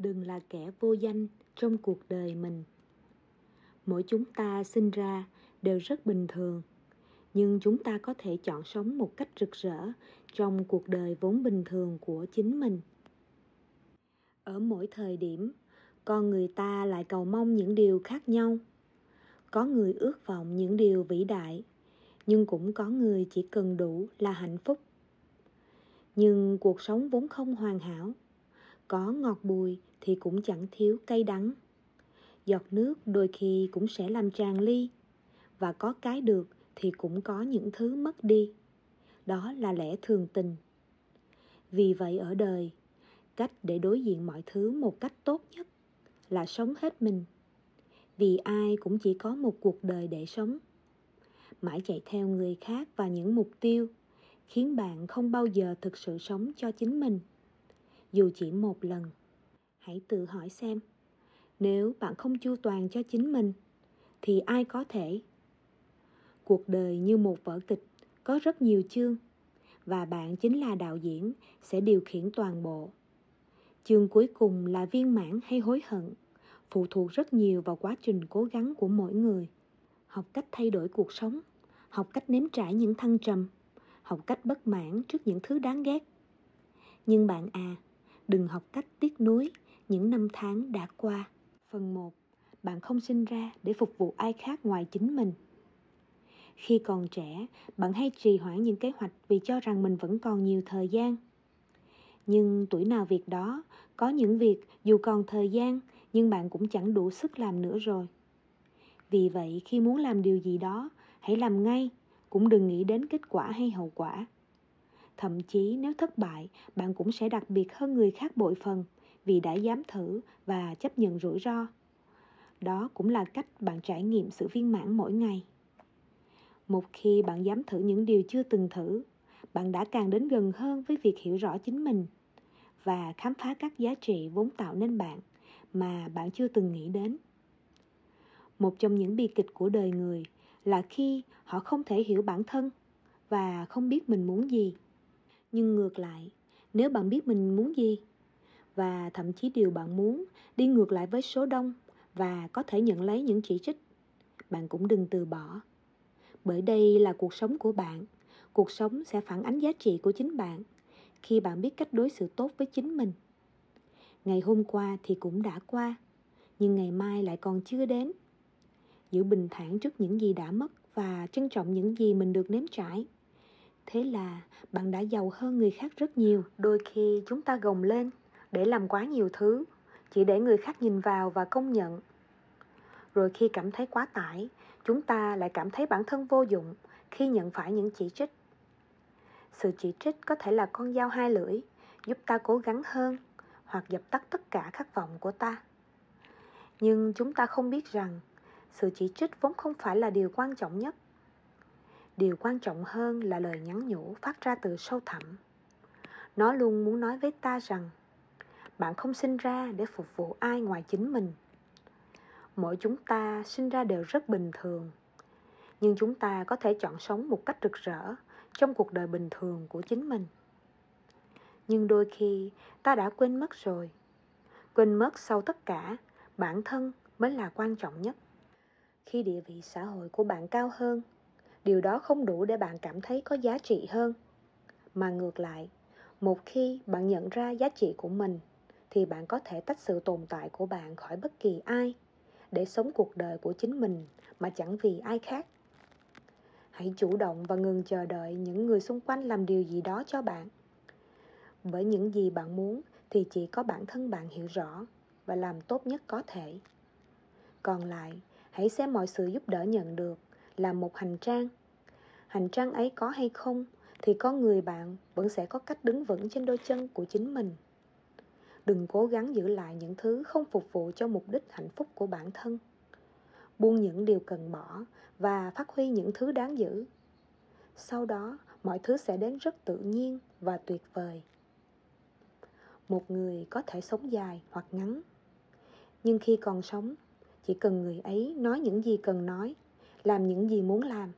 đừng là kẻ vô danh trong cuộc đời mình. Mỗi chúng ta sinh ra đều rất bình thường, nhưng chúng ta có thể chọn sống một cách rực rỡ trong cuộc đời vốn bình thường của chính mình. Ở mỗi thời điểm, con người ta lại cầu mong những điều khác nhau. Có người ước vọng những điều vĩ đại, nhưng cũng có người chỉ cần đủ là hạnh phúc. Nhưng cuộc sống vốn không hoàn hảo có ngọt bùi thì cũng chẳng thiếu cay đắng. Giọt nước đôi khi cũng sẽ làm tràn ly, và có cái được thì cũng có những thứ mất đi. Đó là lẽ thường tình. Vì vậy ở đời, cách để đối diện mọi thứ một cách tốt nhất là sống hết mình. Vì ai cũng chỉ có một cuộc đời để sống. Mãi chạy theo người khác và những mục tiêu khiến bạn không bao giờ thực sự sống cho chính mình dù chỉ một lần. Hãy tự hỏi xem, nếu bạn không chu toàn cho chính mình, thì ai có thể? Cuộc đời như một vở kịch, có rất nhiều chương, và bạn chính là đạo diễn sẽ điều khiển toàn bộ. Chương cuối cùng là viên mãn hay hối hận, phụ thuộc rất nhiều vào quá trình cố gắng của mỗi người. Học cách thay đổi cuộc sống, học cách nếm trải những thăng trầm, học cách bất mãn trước những thứ đáng ghét. Nhưng bạn à đừng học cách tiếc nuối những năm tháng đã qua. Phần 1 bạn không sinh ra để phục vụ ai khác ngoài chính mình. Khi còn trẻ, bạn hay trì hoãn những kế hoạch vì cho rằng mình vẫn còn nhiều thời gian. Nhưng tuổi nào việc đó, có những việc dù còn thời gian, nhưng bạn cũng chẳng đủ sức làm nữa rồi. Vì vậy, khi muốn làm điều gì đó, hãy làm ngay, cũng đừng nghĩ đến kết quả hay hậu quả thậm chí nếu thất bại, bạn cũng sẽ đặc biệt hơn người khác bội phần vì đã dám thử và chấp nhận rủi ro. Đó cũng là cách bạn trải nghiệm sự viên mãn mỗi ngày. Một khi bạn dám thử những điều chưa từng thử, bạn đã càng đến gần hơn với việc hiểu rõ chính mình và khám phá các giá trị vốn tạo nên bạn mà bạn chưa từng nghĩ đến. Một trong những bi kịch của đời người là khi họ không thể hiểu bản thân và không biết mình muốn gì nhưng ngược lại, nếu bạn biết mình muốn gì, và thậm chí điều bạn muốn đi ngược lại với số đông và có thể nhận lấy những chỉ trích, bạn cũng đừng từ bỏ. Bởi đây là cuộc sống của bạn. Cuộc sống sẽ phản ánh giá trị của chính bạn khi bạn biết cách đối xử tốt với chính mình. Ngày hôm qua thì cũng đã qua, nhưng ngày mai lại còn chưa đến. Giữ bình thản trước những gì đã mất và trân trọng những gì mình được nếm trải thế là bạn đã giàu hơn người khác rất nhiều. Đôi khi chúng ta gồng lên để làm quá nhiều thứ, chỉ để người khác nhìn vào và công nhận. Rồi khi cảm thấy quá tải, chúng ta lại cảm thấy bản thân vô dụng khi nhận phải những chỉ trích. Sự chỉ trích có thể là con dao hai lưỡi, giúp ta cố gắng hơn hoặc dập tắt tất cả khát vọng của ta. Nhưng chúng ta không biết rằng sự chỉ trích vốn không phải là điều quan trọng nhất điều quan trọng hơn là lời nhắn nhủ phát ra từ sâu thẳm. Nó luôn muốn nói với ta rằng, bạn không sinh ra để phục vụ ai ngoài chính mình. Mỗi chúng ta sinh ra đều rất bình thường, nhưng chúng ta có thể chọn sống một cách rực rỡ trong cuộc đời bình thường của chính mình. Nhưng đôi khi, ta đã quên mất rồi. Quên mất sau tất cả, bản thân mới là quan trọng nhất. Khi địa vị xã hội của bạn cao hơn điều đó không đủ để bạn cảm thấy có giá trị hơn. Mà ngược lại, một khi bạn nhận ra giá trị của mình, thì bạn có thể tách sự tồn tại của bạn khỏi bất kỳ ai để sống cuộc đời của chính mình mà chẳng vì ai khác. Hãy chủ động và ngừng chờ đợi những người xung quanh làm điều gì đó cho bạn. Bởi những gì bạn muốn thì chỉ có bản thân bạn hiểu rõ và làm tốt nhất có thể. Còn lại, hãy xem mọi sự giúp đỡ nhận được là một hành trang. Hành trang ấy có hay không thì con người bạn vẫn sẽ có cách đứng vững trên đôi chân của chính mình. Đừng cố gắng giữ lại những thứ không phục vụ cho mục đích hạnh phúc của bản thân. Buông những điều cần bỏ và phát huy những thứ đáng giữ. Sau đó, mọi thứ sẽ đến rất tự nhiên và tuyệt vời. Một người có thể sống dài hoặc ngắn, nhưng khi còn sống, chỉ cần người ấy nói những gì cần nói làm những gì muốn làm.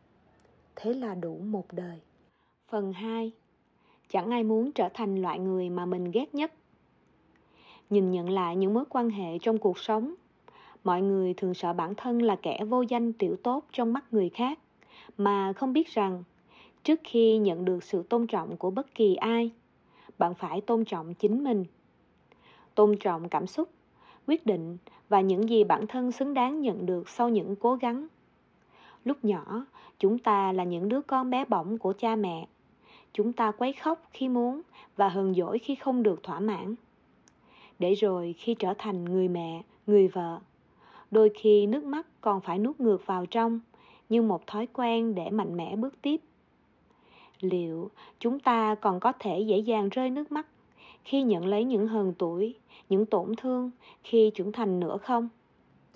Thế là đủ một đời. Phần 2 chẳng ai muốn trở thành loại người mà mình ghét nhất. Nhìn nhận lại những mối quan hệ trong cuộc sống, mọi người thường sợ bản thân là kẻ vô danh tiểu tốt trong mắt người khác, mà không biết rằng, trước khi nhận được sự tôn trọng của bất kỳ ai, bạn phải tôn trọng chính mình. Tôn trọng cảm xúc, quyết định và những gì bản thân xứng đáng nhận được sau những cố gắng lúc nhỏ, chúng ta là những đứa con bé bỏng của cha mẹ. Chúng ta quấy khóc khi muốn và hờn dỗi khi không được thỏa mãn. Để rồi khi trở thành người mẹ, người vợ, đôi khi nước mắt còn phải nuốt ngược vào trong như một thói quen để mạnh mẽ bước tiếp. Liệu chúng ta còn có thể dễ dàng rơi nước mắt khi nhận lấy những hờn tuổi, những tổn thương khi trưởng thành nữa không?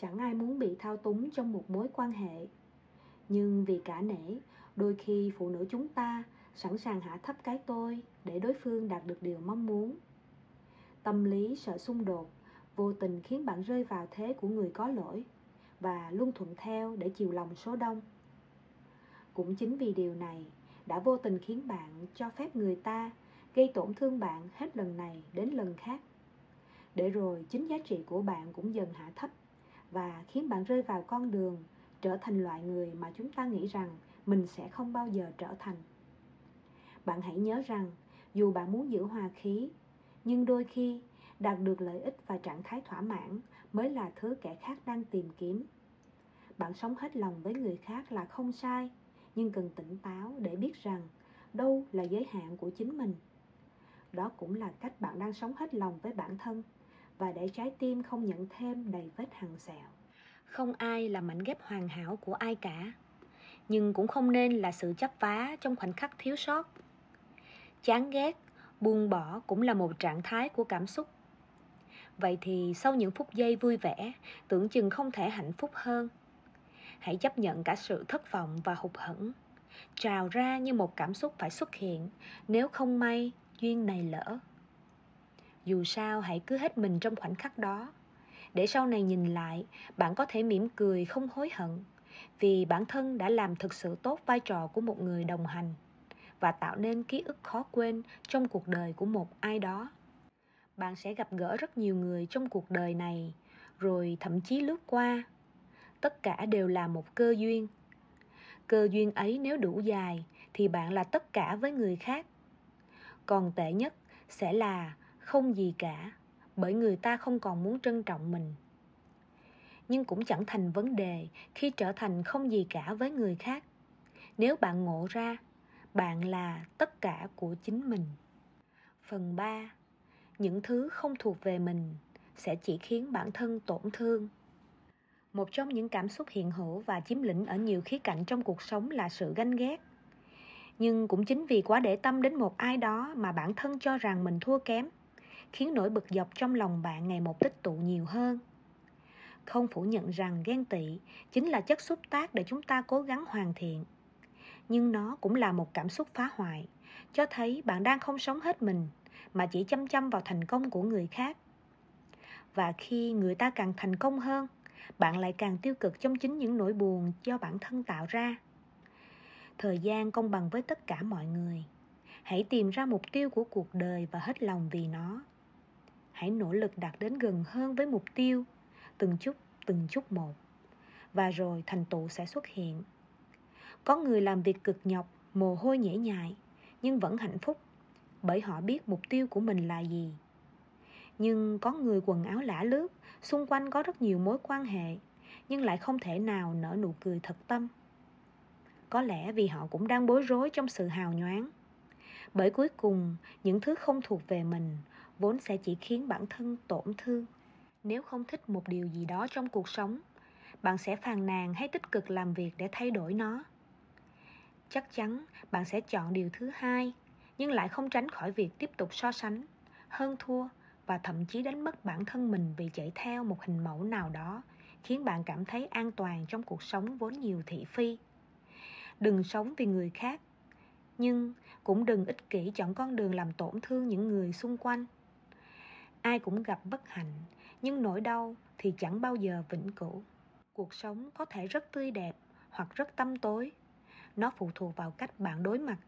Chẳng ai muốn bị thao túng trong một mối quan hệ nhưng vì cả nể, đôi khi phụ nữ chúng ta sẵn sàng hạ thấp cái tôi để đối phương đạt được điều mong muốn. Tâm lý sợ xung đột vô tình khiến bạn rơi vào thế của người có lỗi và luôn thuận theo để chiều lòng số đông. Cũng chính vì điều này đã vô tình khiến bạn cho phép người ta gây tổn thương bạn hết lần này đến lần khác. Để rồi chính giá trị của bạn cũng dần hạ thấp và khiến bạn rơi vào con đường trở thành loại người mà chúng ta nghĩ rằng mình sẽ không bao giờ trở thành. Bạn hãy nhớ rằng, dù bạn muốn giữ hòa khí, nhưng đôi khi đạt được lợi ích và trạng thái thỏa mãn mới là thứ kẻ khác đang tìm kiếm. Bạn sống hết lòng với người khác là không sai, nhưng cần tỉnh táo để biết rằng đâu là giới hạn của chính mình. Đó cũng là cách bạn đang sống hết lòng với bản thân và để trái tim không nhận thêm đầy vết hằn sẹo không ai là mảnh ghép hoàn hảo của ai cả. Nhưng cũng không nên là sự chấp vá trong khoảnh khắc thiếu sót. Chán ghét, buông bỏ cũng là một trạng thái của cảm xúc. Vậy thì sau những phút giây vui vẻ, tưởng chừng không thể hạnh phúc hơn. Hãy chấp nhận cả sự thất vọng và hụt hẫng. Trào ra như một cảm xúc phải xuất hiện, nếu không may, duyên này lỡ. Dù sao, hãy cứ hết mình trong khoảnh khắc đó để sau này nhìn lại, bạn có thể mỉm cười không hối hận, vì bản thân đã làm thực sự tốt vai trò của một người đồng hành và tạo nên ký ức khó quên trong cuộc đời của một ai đó. Bạn sẽ gặp gỡ rất nhiều người trong cuộc đời này, rồi thậm chí lướt qua. Tất cả đều là một cơ duyên. Cơ duyên ấy nếu đủ dài thì bạn là tất cả với người khác. Còn tệ nhất sẽ là không gì cả bởi người ta không còn muốn trân trọng mình. Nhưng cũng chẳng thành vấn đề khi trở thành không gì cả với người khác. Nếu bạn ngộ ra, bạn là tất cả của chính mình. Phần 3 những thứ không thuộc về mình sẽ chỉ khiến bản thân tổn thương. Một trong những cảm xúc hiện hữu và chiếm lĩnh ở nhiều khía cạnh trong cuộc sống là sự ganh ghét. Nhưng cũng chính vì quá để tâm đến một ai đó mà bản thân cho rằng mình thua kém khiến nỗi bực dọc trong lòng bạn ngày một tích tụ nhiều hơn. Không phủ nhận rằng ghen tị chính là chất xúc tác để chúng ta cố gắng hoàn thiện. Nhưng nó cũng là một cảm xúc phá hoại, cho thấy bạn đang không sống hết mình, mà chỉ chăm chăm vào thành công của người khác. Và khi người ta càng thành công hơn, bạn lại càng tiêu cực trong chính những nỗi buồn do bản thân tạo ra. Thời gian công bằng với tất cả mọi người. Hãy tìm ra mục tiêu của cuộc đời và hết lòng vì nó hãy nỗ lực đạt đến gần hơn với mục tiêu, từng chút từng chút một, và rồi thành tựu sẽ xuất hiện. Có người làm việc cực nhọc, mồ hôi nhễ nhại, nhưng vẫn hạnh phúc, bởi họ biết mục tiêu của mình là gì. Nhưng có người quần áo lả lướt, xung quanh có rất nhiều mối quan hệ, nhưng lại không thể nào nở nụ cười thật tâm. Có lẽ vì họ cũng đang bối rối trong sự hào nhoáng, bởi cuối cùng những thứ không thuộc về mình vốn sẽ chỉ khiến bản thân tổn thương. Nếu không thích một điều gì đó trong cuộc sống, bạn sẽ phàn nàn hay tích cực làm việc để thay đổi nó. Chắc chắn bạn sẽ chọn điều thứ hai, nhưng lại không tránh khỏi việc tiếp tục so sánh, hơn thua và thậm chí đánh mất bản thân mình vì chạy theo một hình mẫu nào đó, khiến bạn cảm thấy an toàn trong cuộc sống vốn nhiều thị phi. Đừng sống vì người khác, nhưng cũng đừng ích kỷ chọn con đường làm tổn thương những người xung quanh ai cũng gặp bất hạnh nhưng nỗi đau thì chẳng bao giờ vĩnh cửu cuộc sống có thể rất tươi đẹp hoặc rất tăm tối nó phụ thuộc vào cách bạn đối mặt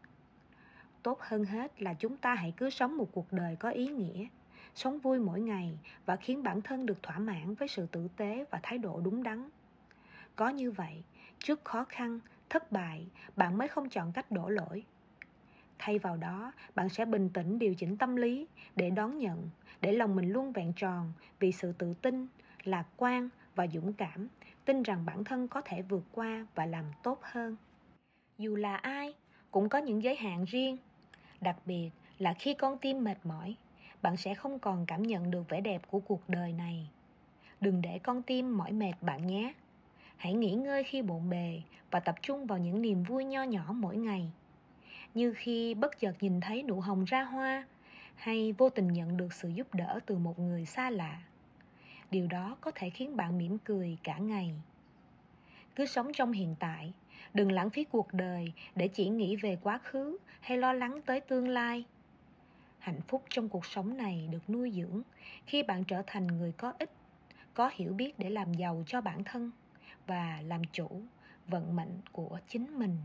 tốt hơn hết là chúng ta hãy cứ sống một cuộc đời có ý nghĩa sống vui mỗi ngày và khiến bản thân được thỏa mãn với sự tử tế và thái độ đúng đắn. Có như vậy, trước khó khăn, thất bại, bạn mới không chọn cách đổ lỗi. Thay vào đó, bạn sẽ bình tĩnh điều chỉnh tâm lý để đón nhận, để lòng mình luôn vẹn tròn vì sự tự tin, lạc quan và dũng cảm, tin rằng bản thân có thể vượt qua và làm tốt hơn. Dù là ai, cũng có những giới hạn riêng, đặc biệt là khi con tim mệt mỏi, bạn sẽ không còn cảm nhận được vẻ đẹp của cuộc đời này. Đừng để con tim mỏi mệt bạn nhé. Hãy nghỉ ngơi khi bộn bề và tập trung vào những niềm vui nho nhỏ mỗi ngày. Như khi bất chợt nhìn thấy nụ hồng ra hoa hay vô tình nhận được sự giúp đỡ từ một người xa lạ. Điều đó có thể khiến bạn mỉm cười cả ngày. Cứ sống trong hiện tại, đừng lãng phí cuộc đời để chỉ nghĩ về quá khứ hay lo lắng tới tương lai hạnh phúc trong cuộc sống này được nuôi dưỡng khi bạn trở thành người có ích có hiểu biết để làm giàu cho bản thân và làm chủ vận mệnh của chính mình